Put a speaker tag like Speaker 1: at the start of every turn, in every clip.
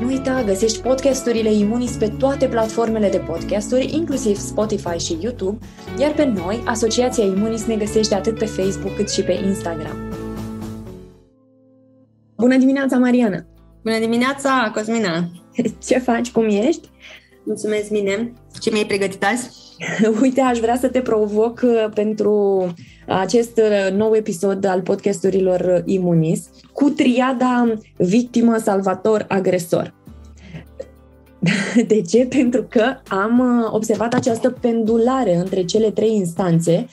Speaker 1: Nu uita, găsești podcasturile Imunis pe toate platformele de podcasturi, inclusiv Spotify și YouTube, iar pe noi, Asociația Imunis, ne găsește atât pe Facebook cât și pe Instagram. Bună dimineața, Mariana!
Speaker 2: Bună dimineața, Cosmina!
Speaker 1: Ce faci? Cum ești?
Speaker 2: Mulțumesc bine! Ce mi-ai pregătit azi?
Speaker 1: Uite, aș vrea să te provoc uh, pentru acest uh, nou episod al podcasturilor Imunis cu triada victimă, salvator, agresor. De ce? Pentru că am uh, observat această pendulare între cele trei instanțe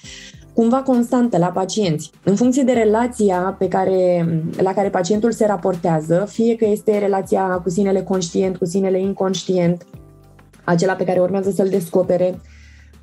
Speaker 1: cumva constantă la pacienți. În funcție de relația pe care, la care pacientul se raportează, fie că este relația cu sinele conștient, cu sinele inconștient, acela pe care urmează să-l descopere,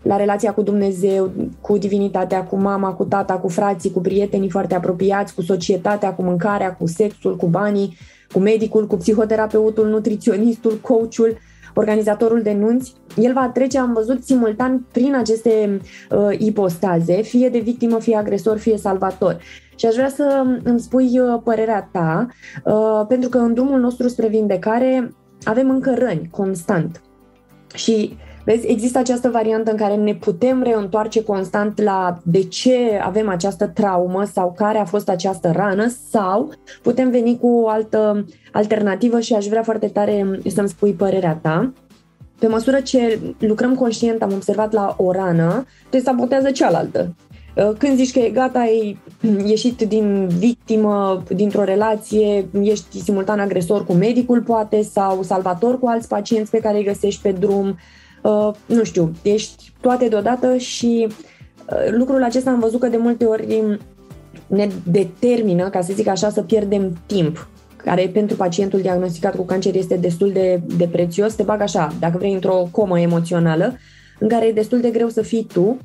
Speaker 1: la relația cu Dumnezeu, cu divinitatea, cu mama, cu tata, cu frații, cu prietenii foarte apropiați, cu societatea, cu mâncarea, cu sexul, cu banii, cu medicul, cu psihoterapeutul, nutriționistul, coachul, organizatorul de nunți, el va trece, am văzut, simultan prin aceste uh, ipostaze, fie de victimă, fie agresor, fie salvator. Și aș vrea să îmi spui uh, părerea ta, uh, pentru că în drumul nostru spre vindecare avem încă răni constant. Și Vezi, există această variantă în care ne putem reîntoarce constant la de ce avem această traumă sau care a fost această rană sau putem veni cu o altă alternativă și aș vrea foarte tare să-mi spui părerea ta. Pe măsură ce lucrăm conștient, am observat la o rană, te sabotează cealaltă. Când zici că e gata, ai ieșit din victimă, dintr-o relație, ești simultan agresor cu medicul, poate, sau salvator cu alți pacienți pe care îi găsești pe drum, Uh, nu știu, ești toate deodată și uh, lucrul acesta am văzut că de multe ori ne determină, ca să zic așa, să pierdem timp care pentru pacientul diagnosticat cu cancer este destul de, de prețios, te bag așa, dacă vrei, într-o comă emoțională, în care e destul de greu să fii tu,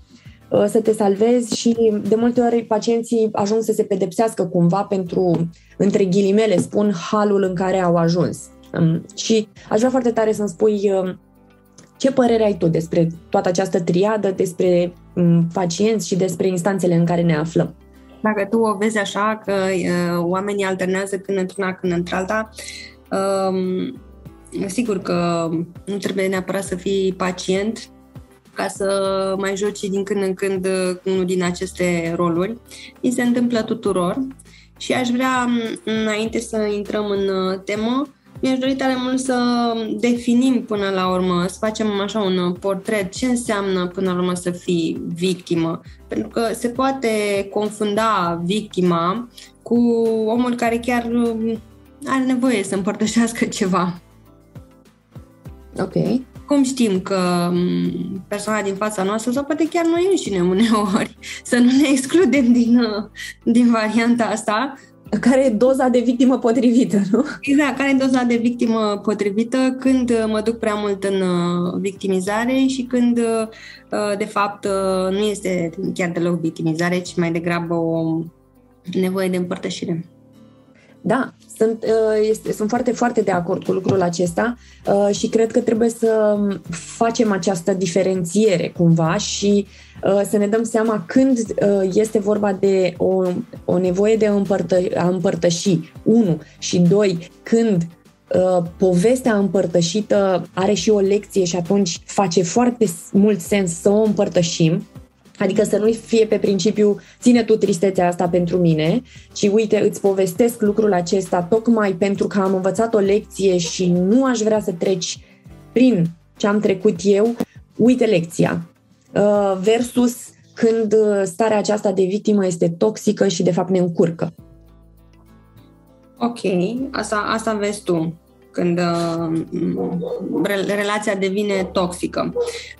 Speaker 1: uh, să te salvezi și de multe ori pacienții ajung să se pedepsească cumva pentru, între ghilimele, spun, halul în care au ajuns. Um, și aș vrea foarte tare să-mi spui ce părere ai tu despre toată această triadă, despre mm, pacienți și despre instanțele în care ne aflăm?
Speaker 2: Dacă tu o vezi așa, că uh, oamenii alternează când într-una, când într-alta, uh, sigur că nu trebuie neapărat să fii pacient ca să mai joci din când în când unul din aceste roluri. Mi se întâmplă tuturor și aș vrea, înainte să intrăm în uh, temă, mi-aș dori tare mult să definim până la urmă, să facem așa un portret, ce înseamnă până la urmă să fii victimă. Pentru că se poate confunda victima cu omul care chiar are nevoie să împărtășească ceva.
Speaker 1: Ok.
Speaker 2: Cum știm că persoana din fața noastră, sau poate chiar noi înșine uneori, să nu ne excludem din, din varianta asta,
Speaker 1: care e doza de victimă potrivită, nu?
Speaker 2: Exact, care e doza de victimă potrivită când uh, mă duc prea mult în uh, victimizare și când, uh, de fapt, nu este chiar deloc victimizare, ci mai degrabă o nevoie de împărtășire.
Speaker 1: Da, sunt, este, sunt foarte, foarte de acord cu lucrul acesta și cred că trebuie să facem această diferențiere cumva și uh, Uh, să ne dăm seama când uh, este vorba de o, o nevoie de împărtă, a împărtăși, unu, și doi, când uh, povestea împărtășită are și o lecție și atunci face foarte mult sens să o împărtășim, Adică să nu fie pe principiu, ține tu tristețea asta pentru mine, ci uite, îți povestesc lucrul acesta tocmai pentru că am învățat o lecție și nu aș vrea să treci prin ce am trecut eu, uite lecția. Uh, versus când uh, starea aceasta de victimă este toxică și de fapt ne încurcă.
Speaker 2: Ok, asta, asta vezi tu când uh, relația devine toxică.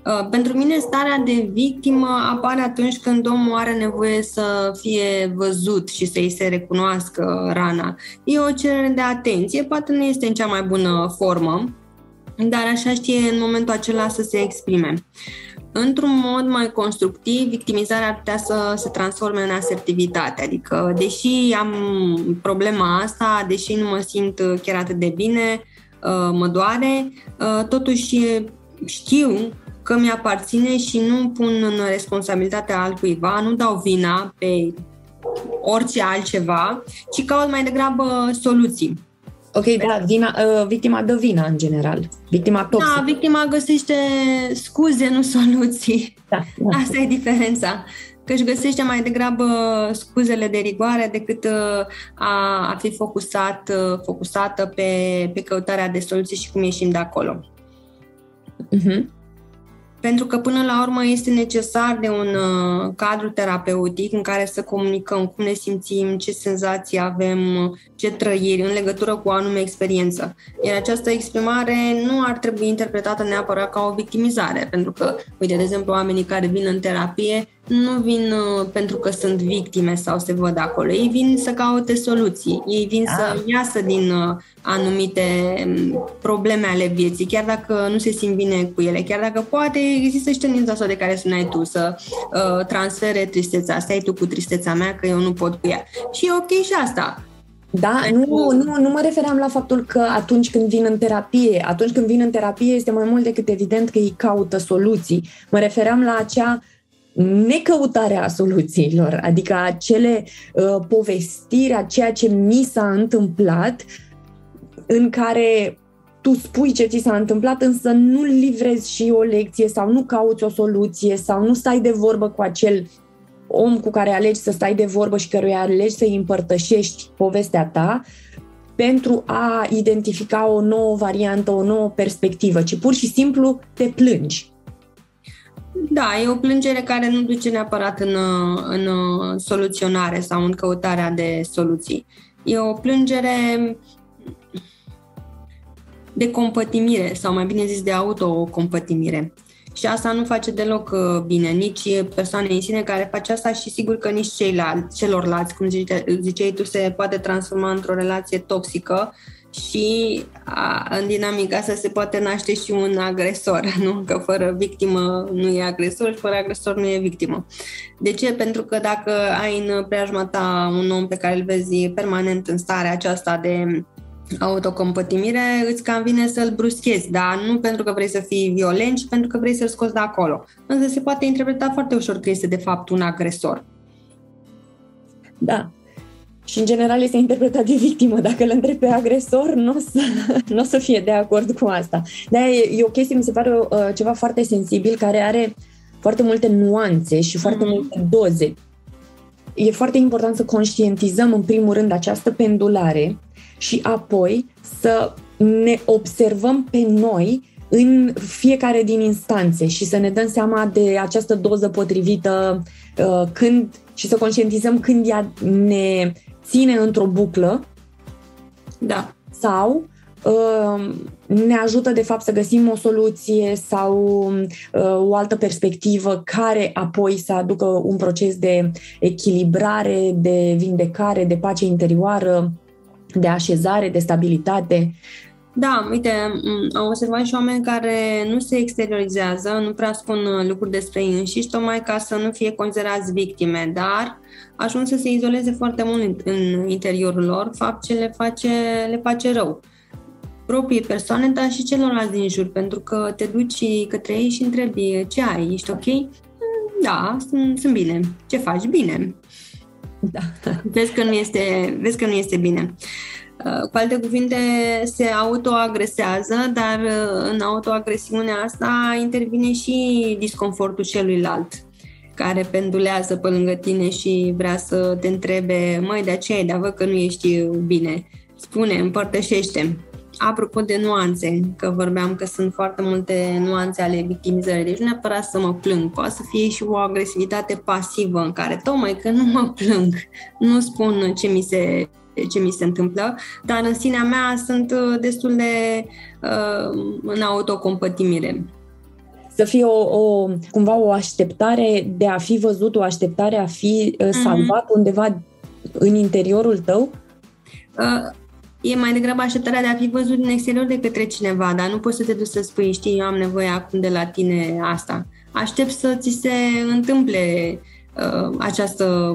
Speaker 2: Uh, pentru mine, starea de victimă apare atunci când omul are nevoie să fie văzut și să-i se recunoască rana. E o cerere de atenție, poate nu este în cea mai bună formă, dar așa știe în momentul acela să se exprime. într-un mod mai constructiv, victimizarea ar putea să se transforme în asertivitate. Adică, deși am problema asta, deși nu mă simt chiar atât de bine, uh, mă doare, uh, totuși știu că mi-aparține și nu pun în responsabilitatea altcuiva, nu dau vina pe orice altceva, ci caut mai degrabă soluții.
Speaker 1: Ok, da, vina, uh, victima dă vina în general. Victima toxică.
Speaker 2: Da, victima găsește scuze, nu soluții.
Speaker 1: Da, da.
Speaker 2: Asta e diferența. Că își găsește mai degrabă scuzele de rigoare decât uh, a, a fi focusat, uh, focusată pe, pe căutarea de soluții și cum ieșim de acolo. Uh-huh pentru că până la urmă este necesar de un uh, cadru terapeutic în care să comunicăm cum ne simțim, ce senzații avem, ce trăiri în legătură cu o anume experiență. Iar această exprimare nu ar trebui interpretată neapărat ca o victimizare, pentru că, uite, de exemplu, oamenii care vin în terapie nu vin uh, pentru că sunt victime sau se văd acolo. Ei vin să caute soluții. Ei vin da. să iasă din uh, anumite um, probleme ale vieții, chiar dacă nu se simt bine cu ele, chiar dacă poate există și tendința asta de care spuneai tu, să uh, transfere tristețea. Stai tu cu tristețea mea că eu nu pot cu ea. Și e ok și asta.
Speaker 1: Da, nu, nu, nu mă refeream la faptul că atunci când vin în terapie, atunci când vin în terapie este mai mult decât evident că ei caută soluții. Mă refeream la acea necăutarea soluțiilor, adică acele uh, povestiri, a ceea ce mi s-a întâmplat, în care tu spui ce ți s-a întâmplat, însă nu livrezi și o lecție sau nu cauți o soluție sau nu stai de vorbă cu acel om cu care alegi să stai de vorbă și căruia alegi să-i împărtășești povestea ta pentru a identifica o nouă variantă, o nouă perspectivă, ci pur și simplu te plângi.
Speaker 2: Da, e o plângere care nu duce neapărat în, în soluționare sau în căutarea de soluții. E o plângere de compătimire sau mai bine zis de autocompătimire. Și asta nu face deloc uh, bine, nici persoane în sine care face asta și sigur că nici ceilalți, celorlalți, cum ziceai tu, se poate transforma într-o relație toxică și a, în dinamica asta se poate naște și un agresor, nu? Că fără victimă nu e agresor și fără agresor nu e victimă. De ce? Pentru că dacă ai în preajma ta un om pe care îl vezi permanent în starea aceasta de autocompătimire, îți cam vine să-l bruschezi, dar nu pentru că vrei să fii violent, ci pentru că vrei să-l scoți de acolo. Însă se poate interpreta foarte ușor că este de fapt un agresor.
Speaker 1: Da, și în general este interpretat de victimă. Dacă îl întrebi pe agresor, nu o să, n-o să fie de acord cu asta. Dar e, e o chestie, mi se pare uh, ceva foarte sensibil, care are foarte multe nuanțe și foarte mm-hmm. multe doze. E foarte important să conștientizăm în primul rând această pendulare și apoi să ne observăm pe noi în fiecare din instanțe și să ne dăm seama de această doză potrivită uh, când și să conștientizăm când ea ne ține într-o buclă
Speaker 2: da.
Speaker 1: sau uh, ne ajută de fapt să găsim o soluție sau uh, o altă perspectivă care apoi să aducă un proces de echilibrare, de vindecare, de pace interioară, de așezare, de stabilitate.
Speaker 2: Da, uite, am observat și oameni care nu se exteriorizează, nu prea spun lucruri despre ei înșiși, tocmai ca să nu fie considerați victime, dar ajung să se izoleze foarte mult în interiorul lor, fapt ce le face, le face rău proprii persoane, dar și celorlalți din jur, pentru că te duci către ei și întrebi ce ai, ești ok? Da, sunt, sunt bine. Ce faci? Bine. Da. Vezi că nu este, vezi că nu este bine. Cu alte cuvinte, se autoagresează, dar în autoagresiunea asta intervine și disconfortul celuilalt care pendulează pe lângă tine și vrea să te întrebe, măi, de aceea, dar văd că nu ești bine. Spune, împărtășește. Apropo de nuanțe, că vorbeam că sunt foarte multe nuanțe ale victimizării, deci nu neapărat să mă plâng, poate să fie și o agresivitate pasivă în care tocmai că nu mă plâng, nu spun ce mi se ce mi se întâmplă, dar în sinea mea sunt uh, destul de uh, în autocompătimire
Speaker 1: să fie o, o, cumva o așteptare de a fi văzut, o așteptare a fi uh, mhm. salvat mm-hmm. undeva în interiorul tău?
Speaker 2: Uh, e mai degrabă așteptarea de a fi văzut în exterior de către cineva, dar nu poți să te duci să spui, știi, eu am nevoie acum de la tine asta. aștept să ți se întâmple uh, această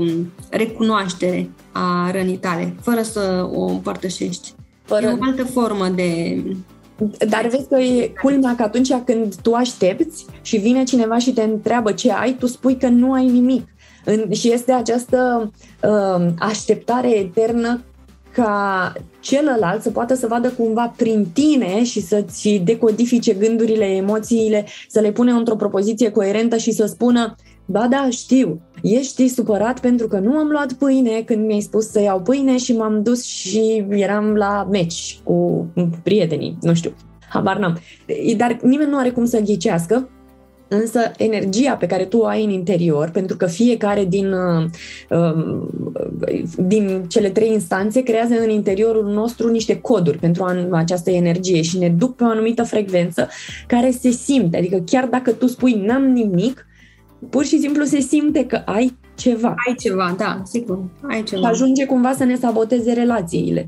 Speaker 2: recunoaștere a rănii tale, fără să o împărtășești. Fără... E o altă formă de...
Speaker 1: Dar vezi că e culmea că atunci când tu aștepți și vine cineva și te întreabă ce ai, tu spui că nu ai nimic. În, și este această uh, așteptare eternă ca celălalt să poată să vadă cumva prin tine și să-ți decodifice gândurile, emoțiile, să le pune într-o propoziție coerentă și să spună Ba da, știu, ești supărat pentru că nu am luat pâine când mi-ai spus să iau pâine și m-am dus și eram la meci cu prietenii, nu știu, habar n-am. Dar nimeni nu are cum să ghicească Însă energia pe care tu o ai în interior, pentru că fiecare din, uh, um, din cele trei instanțe creează în interiorul nostru niște coduri pentru această energie și ne duc pe o anumită frecvență care se simte. Adică chiar dacă tu spui n-am nimic, pur și simplu se simte că ai ceva.
Speaker 2: Ai ceva, da, sigur, ai ceva.
Speaker 1: Și ajunge cumva să ne saboteze relațiile.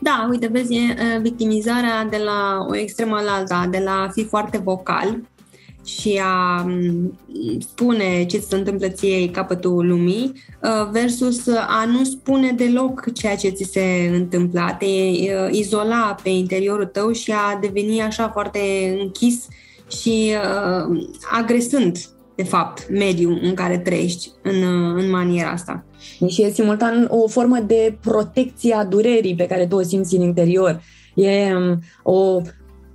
Speaker 2: Da, uite, vezi, e victimizarea de la o extremă la alta, de la a fi foarte vocal, și a spune ce se întâmplă ție capătul lumii uh, versus a nu spune deloc ceea ce ți se întâmplă, a te uh, izola pe interiorul tău și a deveni așa foarte închis și uh, agresând de fapt, mediul în care trăiești în, în maniera asta.
Speaker 1: Și e simultan o formă de protecție a durerii pe care tu o simți în interior. E um, o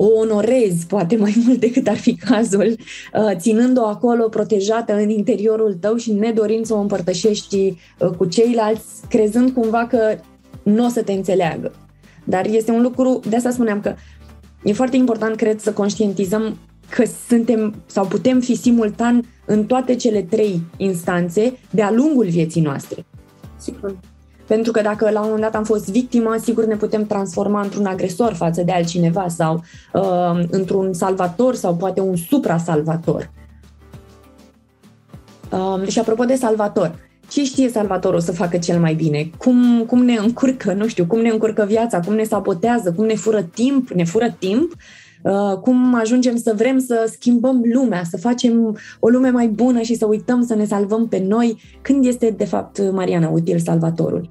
Speaker 1: o onorezi poate mai mult decât ar fi cazul, uh, ținând-o acolo protejată în interiorul tău și nedorind să o împărtășești uh, cu ceilalți, crezând cumva că nu o să te înțeleagă. Dar este un lucru, de asta spuneam că e foarte important, cred, să conștientizăm că suntem sau putem fi simultan în toate cele trei instanțe de-a lungul vieții noastre.
Speaker 2: Sigur.
Speaker 1: Pentru că dacă la un moment dat am fost victimă, sigur ne putem transforma într-un agresor față de altcineva sau uh, într-un salvator sau poate un supra-salvator. Uh, și apropo de salvator, ce știe salvatorul să facă cel mai bine? Cum, cum ne încurcă, nu știu, cum ne încurcă viața, cum ne sabotează, cum ne fură timp, ne fură timp, uh, cum ajungem să vrem să schimbăm lumea, să facem o lume mai bună și să uităm să ne salvăm pe noi. Când este, de fapt, Mariana, util salvatorul?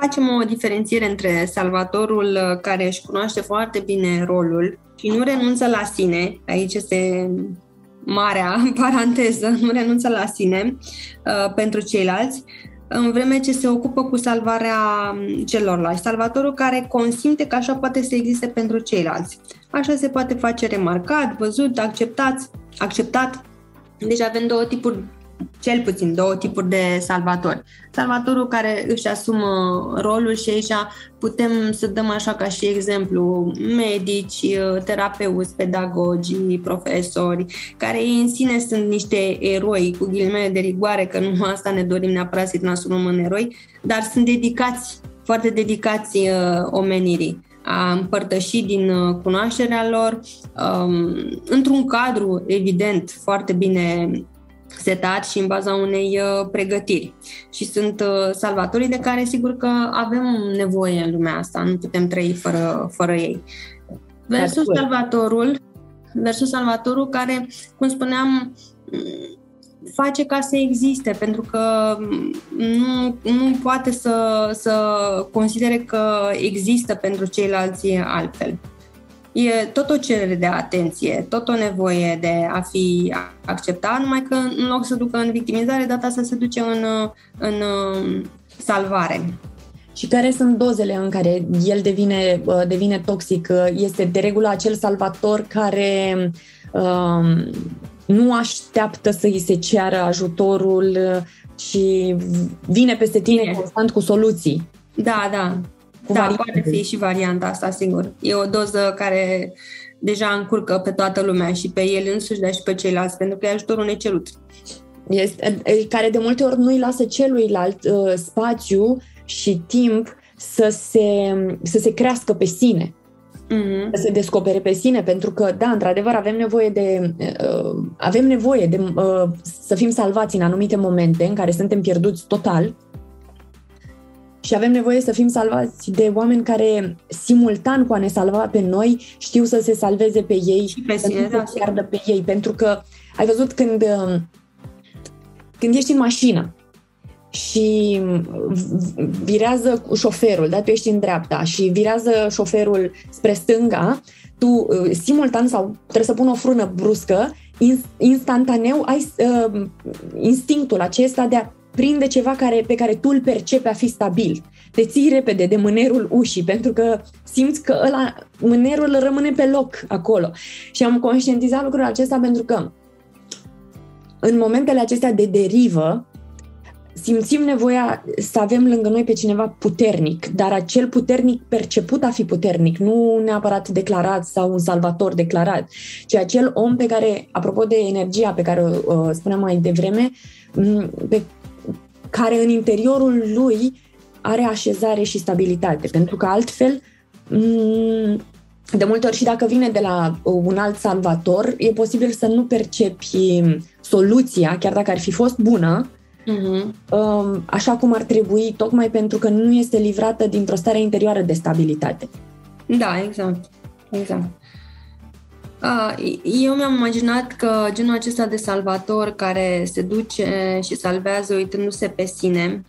Speaker 2: facem o diferențiere între salvatorul uh, care își cunoaște foarte bine rolul și nu renunță la sine, aici este marea paranteză, nu renunță la sine uh, pentru ceilalți, în vreme ce se ocupă cu salvarea um, celorlalți. Salvatorul care consimte că așa poate să existe pentru ceilalți. Așa se poate face remarcat, văzut, acceptat, acceptat. Deci avem două tipuri cel puțin două tipuri de salvatori. Salvatorul care își asumă rolul și aici putem să dăm așa ca și exemplu medici, terapeuți, pedagogi, profesori, care ei în sine sunt niște eroi cu ghilimele de rigoare, că nu asta ne dorim neapărat să-i transformăm în eroi, dar sunt dedicați, foarte dedicați uh, omenirii a împărtăși din uh, cunoașterea lor um, într-un cadru, evident, foarte bine setat și în baza unei uh, pregătiri. Și sunt uh, salvatorii de care sigur că avem nevoie în lumea asta, nu putem trăi fără, fără ei. Versus salvatorul, versus salvatorul care, cum spuneam, face ca să existe, pentru că nu, nu poate să, să considere că există pentru ceilalți altfel e tot o cerere de atenție, tot o nevoie de a fi acceptat, numai că în loc să ducă în victimizare, data asta se duce în, în um, salvare.
Speaker 1: Și care sunt dozele în care el devine, uh, devine toxic? Este de regulă acel salvator care um, nu așteaptă să îi se ceară ajutorul și vine peste tine Bine. constant cu soluții.
Speaker 2: Da, da. Cu da, variante. poate fi și varianta asta, singur. E o doză care deja încurcă pe toată lumea și pe el însuși, dar și pe ceilalți, pentru că e ajutorul necerut.
Speaker 1: Este, care de multe ori nu îi lasă celuilalt uh, spațiu și timp să se, să se crească pe sine. Mm-hmm. Să se descopere pe sine, pentru că, da, într-adevăr, avem nevoie de uh, avem nevoie de uh, să fim salvați în anumite momente în care suntem pierduți total și avem nevoie să fim salvați de oameni care simultan cu a ne salva pe noi știu să se salveze pe ei
Speaker 2: și pe sine,
Speaker 1: să piardă pe ei, pentru că ai văzut când când ești în mașină și virează șoferul, da, tu ești în dreapta și virează șoferul spre stânga, tu uh, simultan sau trebuie să pun o frână bruscă, instantaneu ai uh, instinctul acesta de a prinde ceva care, pe care tu îl percepi a fi stabil. Te ții repede de mânerul ușii, pentru că simți că ăla, mânerul rămâne pe loc acolo. Și am conștientizat lucrul acesta pentru că în momentele acestea de derivă, simțim nevoia să avem lângă noi pe cineva puternic, dar acel puternic perceput a fi puternic, nu neapărat declarat sau un salvator declarat, ci acel om pe care, apropo de energia pe care o uh, spuneam mai devreme, pe care în interiorul lui are așezare și stabilitate, pentru că altfel de multe ori și dacă vine de la un alt salvator, e posibil să nu percepi soluția, chiar dacă ar fi fost bună, uh-huh. așa cum ar trebui, tocmai pentru că nu este livrată dintr-o stare interioară de stabilitate.
Speaker 2: Da, exact. Exact. Eu mi-am imaginat că genul acesta de salvator care se duce și salvează uitându-se pe sine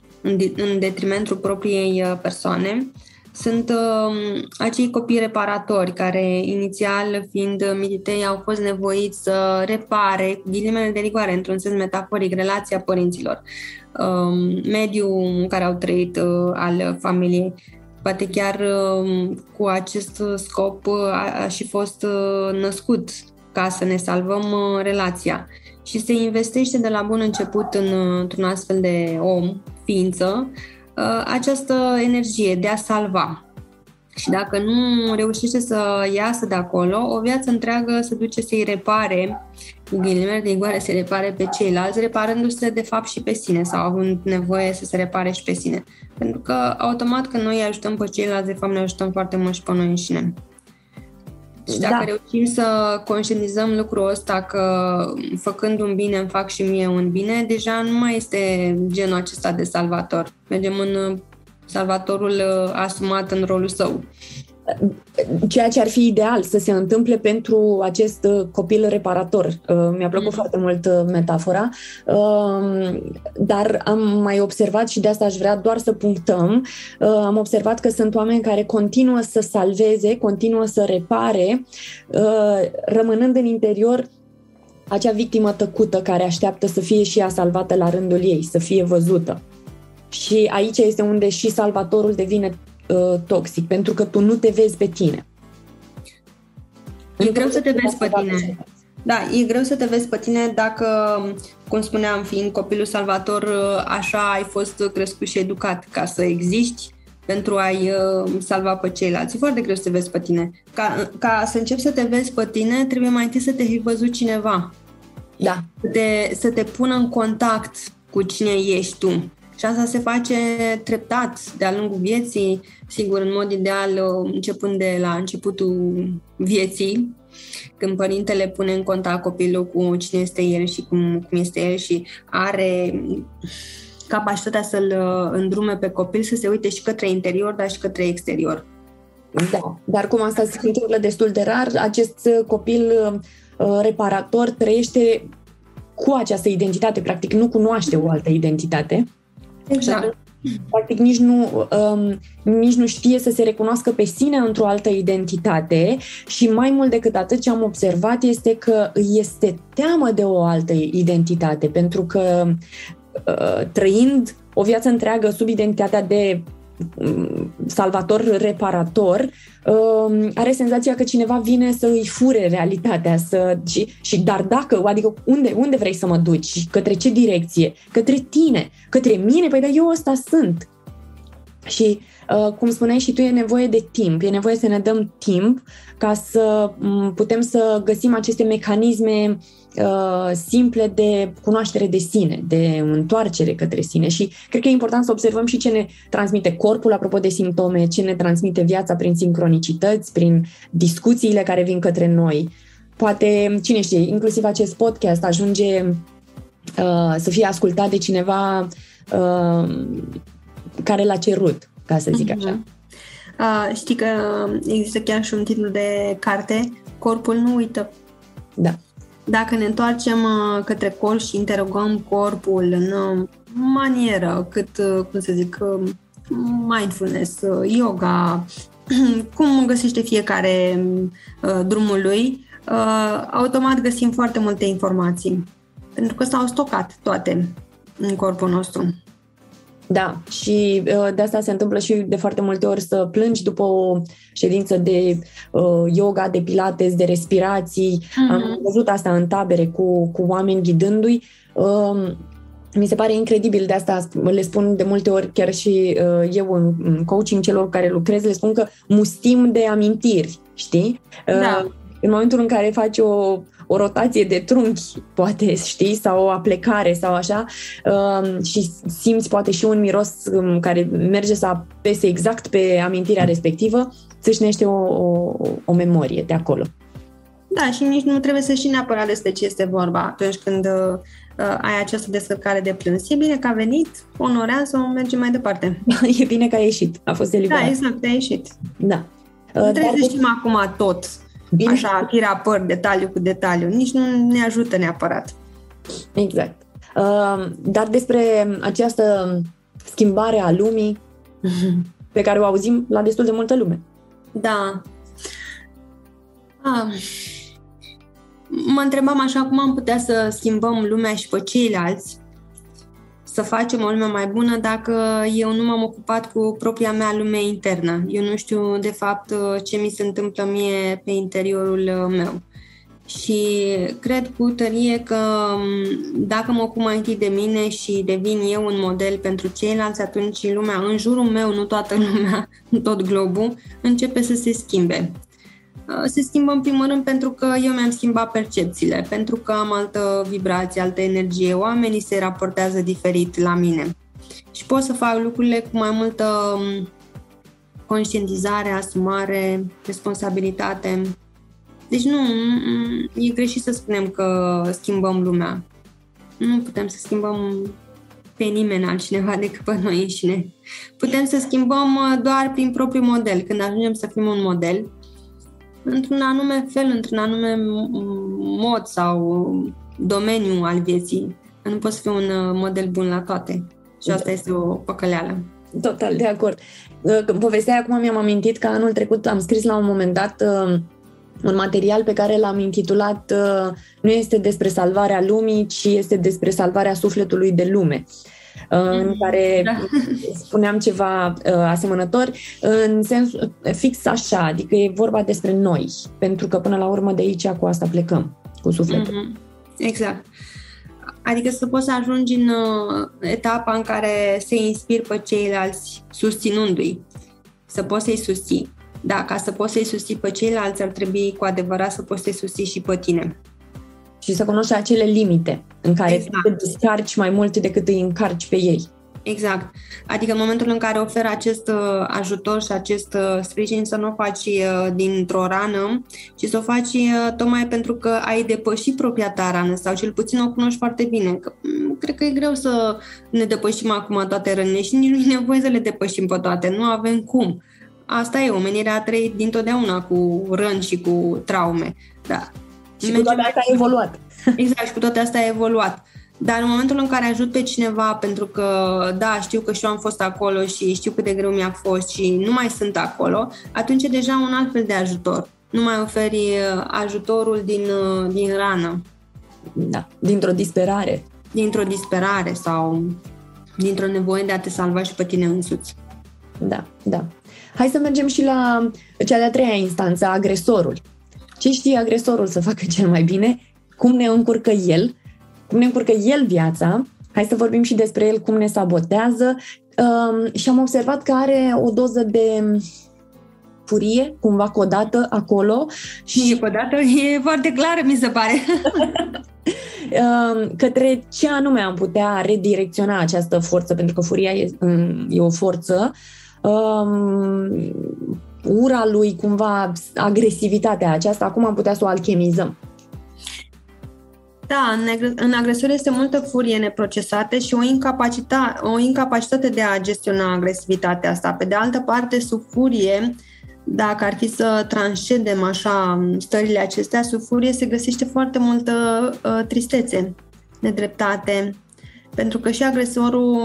Speaker 2: în detrimentul propriei uh, persoane, sunt uh, acei copii reparatori care, inițial, fiind mititei, au fost nevoiți să repare, cu ghilimele de rigoare, într-un sens metaforic, relația părinților, uh, mediul în care au trăit uh, al familiei. Poate chiar uh, cu acest scop uh, a, a și fost uh, născut ca să ne salvăm uh, relația. Și se investește de la bun început în, uh, într-un astfel de om, ființă, Uh, această energie de a salva. Și dacă nu reușește să iasă de acolo, o viață întreagă se duce să-i repare, cu ghilimele de igoare, să repare pe ceilalți, reparându-se de fapt și pe sine sau având nevoie să se repare și pe sine. Pentru că automat când noi ajutăm pe ceilalți, de fapt ne ajutăm foarte mult și pe noi înșine. Și dacă da. reușim să conștientizăm lucrul ăsta că făcând un bine îmi fac și mie un bine, deja nu mai este genul acesta de salvator. Mergem în uh, salvatorul uh, asumat în rolul său
Speaker 1: ceea ce ar fi ideal să se întâmple pentru acest uh, copil reparator. Uh, mi-a plăcut mm. foarte mult uh, metafora, um, dar am mai observat și de asta aș vrea doar să punctăm, am observat că sunt oameni care continuă să salveze, continuă să repare, rămânând în interior acea victimă tăcută care așteaptă să fie și ea salvată la rândul ei, să fie văzută. Și aici este unde și salvatorul devine uh, toxic, pentru că tu nu te vezi pe tine.
Speaker 2: E greu să te vezi pe tine. Da, e greu să te vezi pe tine dacă, cum spuneam, fiind copilul salvator, uh, așa ai fost crescut și educat ca să existi pentru a-i uh, salva pe ceilalți. E foarte greu să te vezi pe tine. Ca, ca să începi să te vezi pe tine, trebuie mai întâi să te fi văzut cineva.
Speaker 1: Da.
Speaker 2: Să te, să te pună în contact cu cine ești tu. Și asta se face treptat de-a lungul vieții, sigur, în mod ideal, începând de la începutul vieții, când părintele pune în contact copilul cu cine este el și cum, cum este el și are capacitatea să-l îndrume pe copil să se uite și către interior, dar și către exterior.
Speaker 1: Da, dar cum asta se întâmplă destul de rar, acest copil uh, reparator trăiește cu această identitate, practic nu cunoaște o altă identitate
Speaker 2: Exact.
Speaker 1: Practic nici nu, um, nici nu știe să se recunoască pe sine într-o altă identitate și mai mult decât atât ce am observat este că este teamă de o altă identitate pentru că uh, trăind o viață întreagă sub identitatea de salvator reparator, um, are senzația că cineva vine să îi fure realitatea. Să, și, și dar dacă, adică unde, unde vrei să mă duci? Către ce direcție? Către tine? Către mine? Păi dar eu ăsta sunt. Și uh, cum spuneai și tu, e nevoie de timp, e nevoie să ne dăm timp ca să putem să găsim aceste mecanisme uh, simple de cunoaștere de sine, de întoarcere către sine și cred că e important să observăm și ce ne transmite corpul apropo de simptome, ce ne transmite viața prin sincronicități, prin discuțiile care vin către noi. Poate, cine știe, inclusiv acest podcast ajunge uh, să fie ascultat de cineva uh, care l-a cerut ca să zic așa.
Speaker 2: Uh-huh. Uh, știi că există chiar și un titlu de carte, Corpul nu uită.
Speaker 1: Da.
Speaker 2: Dacă ne întoarcem uh, către corp și interogăm corpul în uh, manieră, cât, uh, cum să zic, uh, mindfulness, uh, yoga, cum găsește fiecare uh, drumul lui, uh, automat găsim foarte multe informații. Pentru că s-au stocat toate în corpul nostru.
Speaker 1: Da, și uh, de asta se întâmplă și de foarte multe ori să plângi după o ședință de uh, yoga, de pilates, de respirații. Mm-hmm. Am văzut asta în tabere cu, cu oameni ghidându-i. Uh, mi se pare incredibil, de asta le spun de multe ori, chiar și uh, eu în coaching celor care lucrez, le spun că mustim de amintiri, știi?
Speaker 2: Uh, da.
Speaker 1: În momentul în care faci o, o rotație de trunchi, poate, știi, sau o aplecare sau așa, uh, și simți poate și un miros um, care merge să apese exact pe amintirea respectivă, țâșnește o, o, o memorie de acolo.
Speaker 2: Da, și nici nu trebuie să știi neapărat despre ce este vorba atunci când uh, uh, ai această descărcare de plâns. E bine că a venit, onorează-o, merge mai departe.
Speaker 1: e bine că a ieșit, a fost eliberat.
Speaker 2: Da, exact, a ieșit.
Speaker 1: Da.
Speaker 2: Nu uh, trebuie să știm acum tot, bine. așa, firea păr, detaliu cu detaliu. Nici nu ne ajută neapărat.
Speaker 1: Exact. Uh, dar despre această schimbare a lumii pe care o auzim la destul de multă lume.
Speaker 2: Da. Ah mă întrebam așa cum am putea să schimbăm lumea și pe ceilalți, să facem o lume mai bună dacă eu nu m-am ocupat cu propria mea lume internă. Eu nu știu, de fapt, ce mi se întâmplă mie pe interiorul meu. Și cred cu tărie că dacă mă ocup mai întâi de mine și devin eu un model pentru ceilalți, atunci lumea în jurul meu, nu toată lumea, nu tot globul, începe să se schimbe. Uh, se schimbă în primul rând pentru că eu mi-am schimbat percepțiile, pentru că am altă vibrație, altă energie, oamenii se raportează diferit la mine. Și pot să fac lucrurile cu mai multă um, conștientizare, asumare, responsabilitate. Deci nu, e greșit să spunem că schimbăm lumea. Nu putem să schimbăm pe nimeni altcineva decât pe noi înșine. Putem să schimbăm uh, doar prin propriul model. Când ajungem să fim un model, într-un anume fel, într-un anume mod sau domeniu al vieții. Nu poți fi un uh, model bun la toate. Și asta da. este o păcăleală.
Speaker 1: Total, de acord. Uh, când povestea acum mi-am amintit că anul trecut am scris la un moment dat uh, un material pe care l-am intitulat Nu este despre salvarea lumii, ci este despre salvarea sufletului de lume. Uh, în mm-hmm. care da. spuneam ceva uh, asemănător, în sens fix așa, adică e vorba despre noi, pentru că până la urmă de aici cu asta plecăm, cu sufletul. Mm-hmm.
Speaker 2: Exact. Adică să poți să ajungi în uh, etapa în care se inspiri pe ceilalți susținându-i, să poți să-i susții. Da, ca să poți să-i susții pe ceilalți, ar trebui cu adevărat să poți să-i susții și pe tine
Speaker 1: și să cunoști acele limite în care exact. te descarci mai mult decât îi încarci pe ei.
Speaker 2: Exact. Adică în momentul în care oferă acest uh, ajutor și acest uh, sprijin să nu o faci uh, dintr-o rană, ci să o faci tocmai pentru că ai depășit propria ta rană sau cel puțin o cunoști foarte bine. Că, mm, cred că e greu să ne depășim acum toate rănile și nici nu e nevoie să le depășim pe toate. Nu avem cum. Asta e, omenirea a trăit dintotdeauna cu răni și cu traume. Da.
Speaker 1: Și cu toate astea a evoluat.
Speaker 2: Exact, și cu toate astea a evoluat. Dar în momentul în care ajut pe cineva, pentru că, da, știu că și eu am fost acolo și știu cât de greu mi-a fost și nu mai sunt acolo, atunci e deja un alt fel de ajutor. Nu mai oferi uh, ajutorul din, uh, din rană.
Speaker 1: Da, dintr-o disperare.
Speaker 2: Dintr-o disperare sau dintr-o nevoie de a te salva și pe tine însuți.
Speaker 1: Da, da. Hai să mergem și la cea de-a treia instanță, agresorul. Ce știe agresorul să facă cel mai bine? Cum ne încurcă el? Cum ne încurcă el viața? Hai să vorbim și despre el, cum ne sabotează. Um, și am observat că are o doză de furie, cumva codată acolo.
Speaker 2: Și e codată, e foarte clară, mi se pare.
Speaker 1: Um, către ce anume am putea redirecționa această forță, pentru că furia e, um, e o forță, um, ura lui, cumva agresivitatea aceasta, acum am putea să o alchemizăm.
Speaker 2: Da, în, în agresor este multă furie neprocesată și o, incapacita, o incapacitate de a gestiona agresivitatea asta. Pe de altă parte, sub furie, dacă ar fi să transcedem așa stările acestea, sub furie se găsește foarte multă uh, tristețe, nedreptate, pentru că și agresorul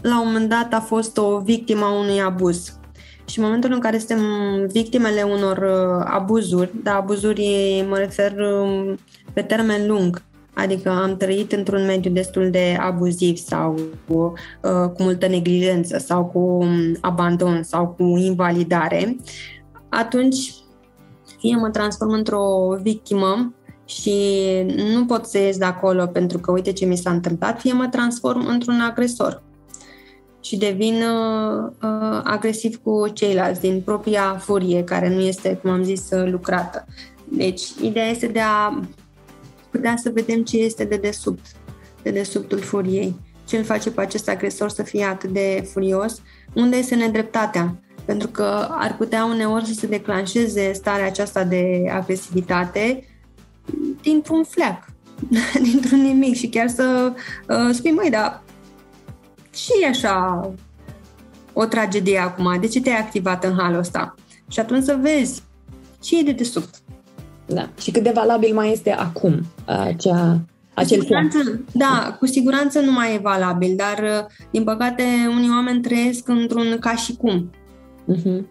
Speaker 2: la un moment dat a fost o victimă a unui abuz. Și în momentul în care suntem victimele unor uh, abuzuri, da, abuzuri mă refer um, pe termen lung, adică am trăit într-un mediu destul de abuziv sau cu, uh, cu multă neglijență sau cu um, abandon sau cu invalidare, atunci fie mă transform într-o victimă și nu pot să ies de acolo pentru că uite ce mi s-a întâmplat, fie mă transform într-un agresor și devin uh, uh, agresiv cu ceilalți din propria furie, care nu este, cum am zis, uh, lucrată. Deci, ideea este de a putea să vedem ce este de desubt, de desubtul furiei. Ce îl face pe acest agresor să fie atât de furios? Unde este nedreptatea? Pentru că ar putea uneori să se declanșeze starea aceasta de agresivitate dintr-un fleac, dintr-un nimic și chiar să uh, spui, măi, dar și e așa o tragedie acum, de ce te-ai activat în halul ăsta? Și atunci să vezi ce e de desubt.
Speaker 1: Da. Și cât de valabil mai este acum acea, acel
Speaker 2: siguranță, Da, cu siguranță nu mai e valabil, dar din păcate unii oameni trăiesc într-un ca și cum. Uh-huh.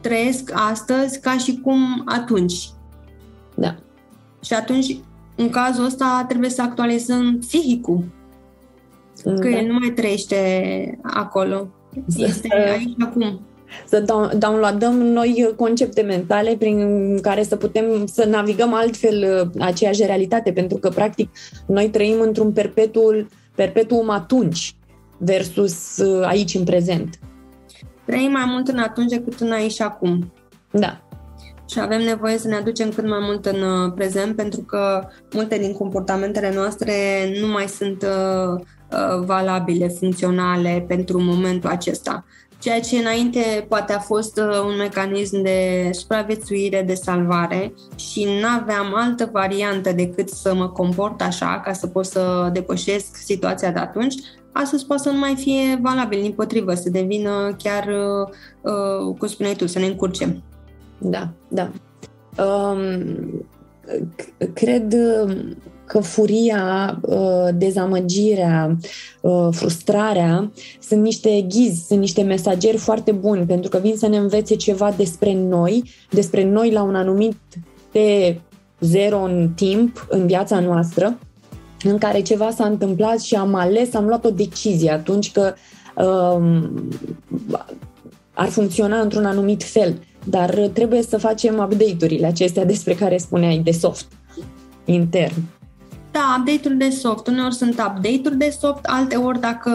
Speaker 2: Trăiesc astăzi ca și cum atunci.
Speaker 1: Da.
Speaker 2: Și atunci, în cazul ăsta, trebuie să actualizăm psihicul Că da. el nu mai trăiește acolo. Este aici acum.
Speaker 1: Să downloadăm noi concepte mentale prin care să putem să navigăm altfel uh, aceeași realitate, pentru că, practic, noi trăim într-un perpetuul, perpetuum atunci versus uh, aici în prezent.
Speaker 2: Trăim mai mult în atunci decât în aici și acum.
Speaker 1: Da.
Speaker 2: Și avem nevoie să ne aducem cât mai mult în uh, prezent, pentru că multe din comportamentele noastre nu mai sunt uh, Uh, valabile, funcționale pentru momentul acesta. Ceea ce înainte poate a fost uh, un mecanism de supraviețuire, de salvare și nu aveam altă variantă decât să mă comport așa ca să pot să depășesc situația de atunci, astăzi poate să nu mai fie valabil, din potrivă, să devină chiar, uh, cum spuneai tu, să ne încurcem.
Speaker 1: Da, da. Um, cred că furia, uh, dezamăgirea, uh, frustrarea sunt niște ghizi, sunt niște mesageri foarte buni, pentru că vin să ne învețe ceva despre noi, despre noi la un anumit de zero în timp, în viața noastră, în care ceva s-a întâmplat și am ales, am luat o decizie atunci că um, ar funcționa într-un anumit fel. Dar trebuie să facem update-urile acestea despre care spuneai, de soft, intern.
Speaker 2: Da, update-uri de soft. Uneori sunt update-uri de soft, alte ori dacă,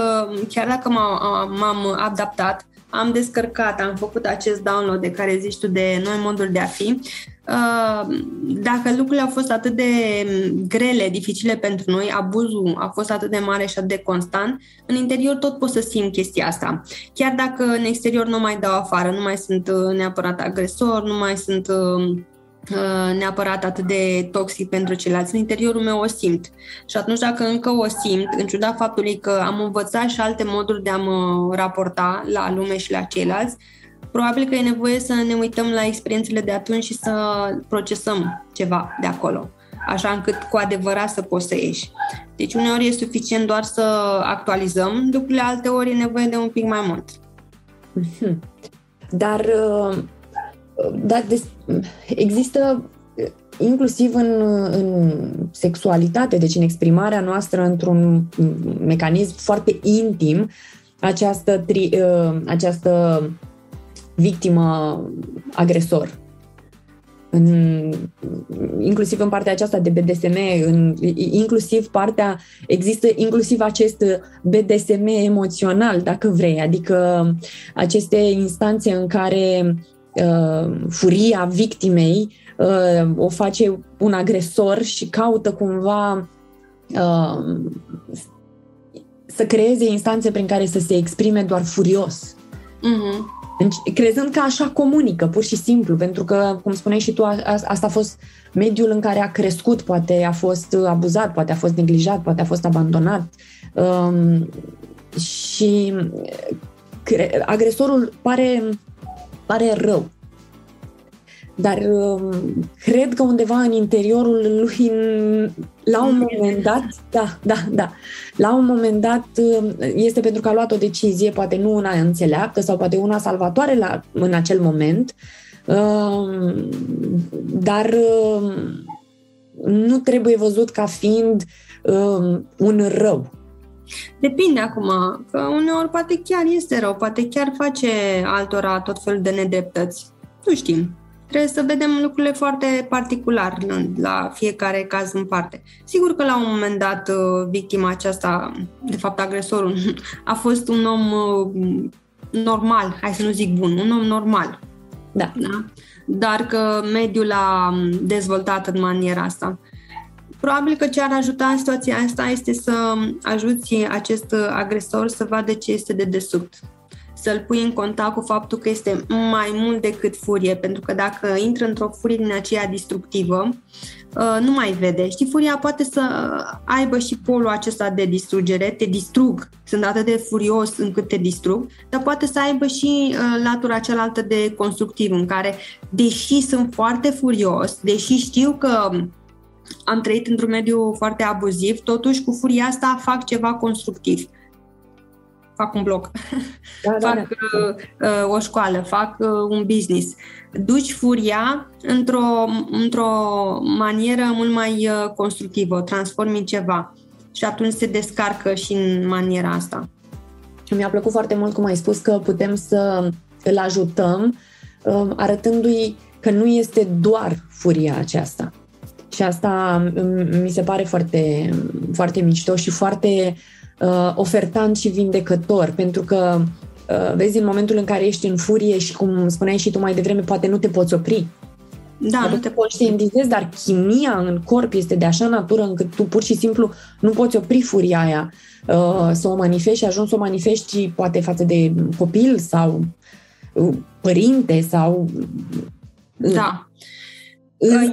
Speaker 2: chiar dacă m-am, m-am adaptat, am descărcat, am făcut acest download de care zici tu de noi moduri de a fi. Uh, dacă lucrurile au fost atât de grele, dificile pentru noi, abuzul a fost atât de mare și atât de constant, în interior tot pot să simt chestia asta. Chiar dacă în exterior nu mai dau afară, nu mai sunt uh, neapărat agresor, nu mai sunt uh, Uh, neapărat atât de toxic pentru ceilalți. În interiorul meu o simt. Și atunci dacă încă o simt, în ciuda faptului că am învățat și alte moduri de a mă raporta la lume și la ceilalți, probabil că e nevoie să ne uităm la experiențele de atunci și să procesăm ceva de acolo, așa încât cu adevărat să poți să ieși. Deci uneori e suficient doar să actualizăm lucrurile, alte ori e nevoie de un pic mai mult.
Speaker 1: Mhm. Dar uh, dar des, există inclusiv în, în sexualitate, deci în exprimarea noastră într-un mecanism foarte intim, această, tri, uh, această victimă agresor. În, inclusiv în partea aceasta de BDSM, în, inclusiv partea, există inclusiv acest BDSM emoțional, dacă vrei, adică aceste instanțe în care uh, furia victimei uh, o face un agresor și caută cumva uh, să creeze instanțe prin care să se exprime doar furios.
Speaker 2: Mm-hmm.
Speaker 1: crezând că așa comunică, pur și simplu, pentru că, cum spuneai și tu, a, a, asta a fost mediul în care a crescut, poate a fost abuzat, poate a fost neglijat, poate a fost abandonat. Um, și cre- agresorul pare, pare rău. Dar um, cred că undeva în interiorul lui, la un moment dat, da, da, da, la un moment dat um, este pentru că a luat o decizie, poate nu una înțeleaptă sau poate una salvatoare la, în acel moment, um, dar nu trebuie văzut ca fiind un rău.
Speaker 2: Depinde acum, că uneori poate chiar este rău, poate chiar face altora tot felul de nedreptăți. Nu știm. Trebuie să vedem lucrurile foarte particular la fiecare caz în parte. Sigur că la un moment dat uh, victima aceasta, de fapt agresorul, a fost un om uh, normal, hai să nu zic bun, un om normal.
Speaker 1: Da. da?
Speaker 2: Dar că mediul a dezvoltat în maniera asta. Probabil că ce ar ajuta în situația asta este să ajuți acest agresor să vadă ce este de desubt să-l pui în contact cu faptul că este mai mult decât furie, pentru că dacă intră într-o furie din aceea distructivă, uh, nu mai vede. Știi, furia poate să aibă și polul acesta de distrugere, te distrug, sunt atât de furios încât te distrug, dar poate să aibă și uh, latura cealaltă de constructiv, în care, deși sunt foarte furios, deși știu că am trăit într-un mediu foarte abuziv, totuși cu furia asta fac ceva constructiv fac un blog, da, da, fac da. Uh, o școală, fac uh, un business. Duci furia într-o, într-o manieră mult mai uh, constructivă, o transformi în ceva și atunci se descarcă și în maniera asta.
Speaker 1: Mi-a plăcut foarte mult cum ai spus că putem să îl ajutăm uh, arătându-i că nu este doar furia aceasta. Și asta um, mi se pare foarte, foarte mișto și foarte uh, ofertant și vindecător, pentru că uh, vezi, în momentul în care ești în furie și, cum spuneai și tu mai devreme, poate nu te poți opri.
Speaker 2: Da,
Speaker 1: nu te conștientizezi, dar chimia în corp este de așa natură încât tu pur și simplu nu poți opri furia aia uh, să o manifesti și ajungi să o manifesti poate față de copil sau uh, părinte sau...
Speaker 2: Da.
Speaker 1: Însă,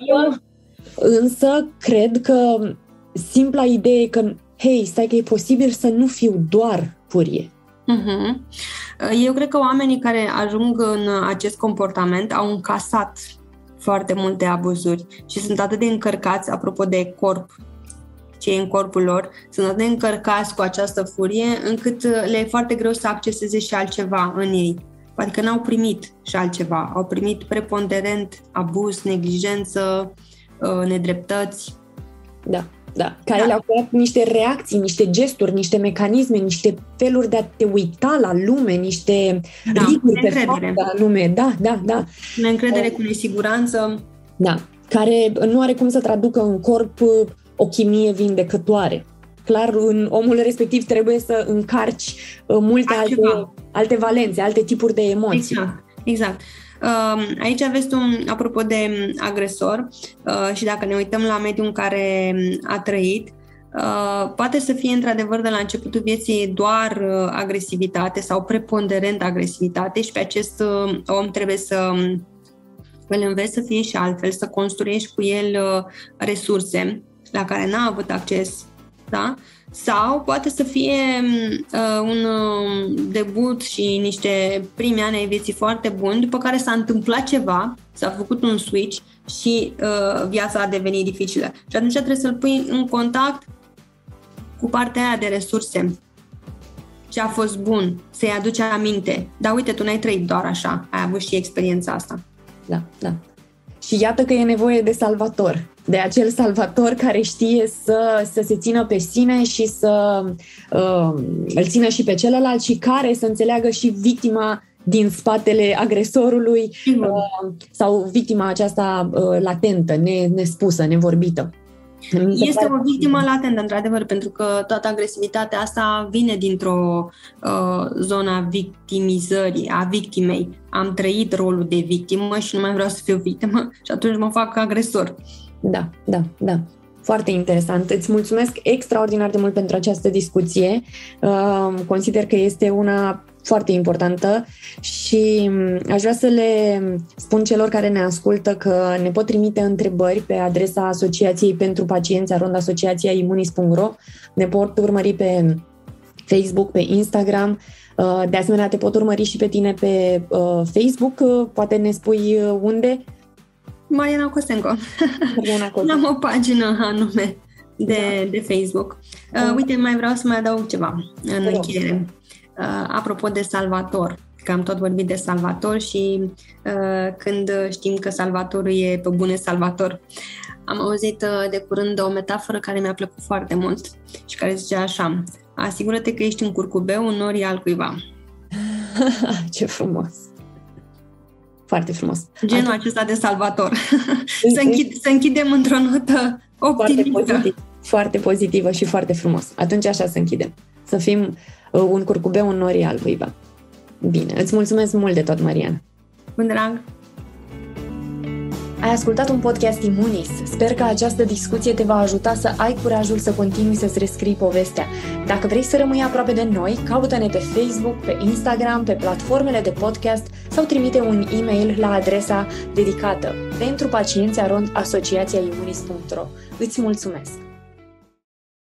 Speaker 1: însă cred că simpla idee că hei, stai că e posibil să nu fiu doar furie.
Speaker 2: Uh-huh. Eu cred că oamenii care ajung în acest comportament au încasat foarte multe abuzuri și sunt atât de încărcați, apropo de corp, ce e în corpul lor, sunt atât de încărcați cu această furie, încât le e foarte greu să acceseze și altceva în ei. Adică n-au primit și altceva. Au primit preponderent abuz, neglijență, uh, nedreptăți.
Speaker 1: Da da, care da. le-au creat niște reacții, niște gesturi, niște mecanisme, niște feluri de a te uita la lume, niște
Speaker 2: da, ritmuri perfecte
Speaker 1: la lume. Da, da, da.
Speaker 2: Neîncredere uh, cu nesiguranță.
Speaker 1: Da, care nu are cum să traducă în corp uh, o chimie vindecătoare. Clar, în omul respectiv trebuie să încarci uh, multe alte, alte valențe, alte tipuri de emoții.
Speaker 2: Exact, exact. Um, aici aveți un, apropo de agresor uh, și dacă ne uităm la mediul în care a trăit, uh, poate să fie într-adevăr de la începutul vieții doar uh, agresivitate sau preponderent agresivitate și pe acest om trebuie să um, îl înveți să fie și altfel, să construiești cu el resurse la care n-a avut acces, da? Sau poate să fie uh, un uh, debut și niște primi ani ai vieții foarte buni, după care s-a întâmplat ceva, s-a făcut un switch și uh, viața a devenit dificilă. Și atunci trebuie să-l pui în contact cu partea aia de resurse. Ce a fost bun, să-i aduci aminte. Dar uite, tu n-ai trăit doar așa, ai avut și experiența asta.
Speaker 1: Da, da. Și iată că e nevoie de salvator de acel salvator care știe să, să se țină pe sine și să uh, îl țină și pe celălalt și care să înțeleagă și victima din spatele agresorului uh, sau victima aceasta uh, latentă, ne, nespusă, nevorbită.
Speaker 2: Este o victimă latentă, într-adevăr, pentru că toată agresivitatea asta vine dintr-o uh, zona victimizării, a victimei. Am trăit rolul de victimă și nu mai vreau să fiu victimă și atunci mă fac agresor.
Speaker 1: Da, da, da. Foarte interesant. Îți mulțumesc extraordinar de mult pentru această discuție. Uh, consider că este una foarte importantă și mm, aș vrea să le spun celor care ne ascultă că ne pot trimite întrebări pe adresa Asociației pentru Pacienți, arond asociația Ne pot urmări pe Facebook, pe Instagram. Uh, de asemenea, te pot urmări și pe tine pe uh, Facebook. Uh, poate ne spui unde?
Speaker 2: Mariana Costenco. Mariana Costenco. Am o pagină anume de, da. de Facebook. Uh, uite, mai vreau să mai adaug ceva în încheiere. Uh, apropo de Salvator, că am tot vorbit de Salvator și uh, când știm că Salvatorul e pe bune Salvator, am auzit uh, de curând o metaforă care mi-a plăcut foarte mult și care zicea așa, asigură-te că ești un curcubeu în norii al cuiva.
Speaker 1: Ce frumos! Foarte frumos.
Speaker 2: Genul Atunci... acesta de salvator. să, închid, să închidem într-o notă optimistă.
Speaker 1: Foarte, pozitiv, foarte pozitivă și foarte frumos. Atunci așa să închidem. Să fim uh, un curcubeu în norii al cuiva. Bine, îți mulțumesc mult de tot, Mariana.
Speaker 2: Cu drag!
Speaker 1: Ai ascultat un podcast Imunis. Sper că această discuție te va ajuta să ai curajul să continui să-ți rescrii povestea. Dacă vrei să rămâi aproape de noi, caută-ne pe Facebook, pe Instagram, pe platformele de podcast sau trimite un e-mail la adresa dedicată pentru pacienți arond asociația imunis.ro. Îți mulțumesc!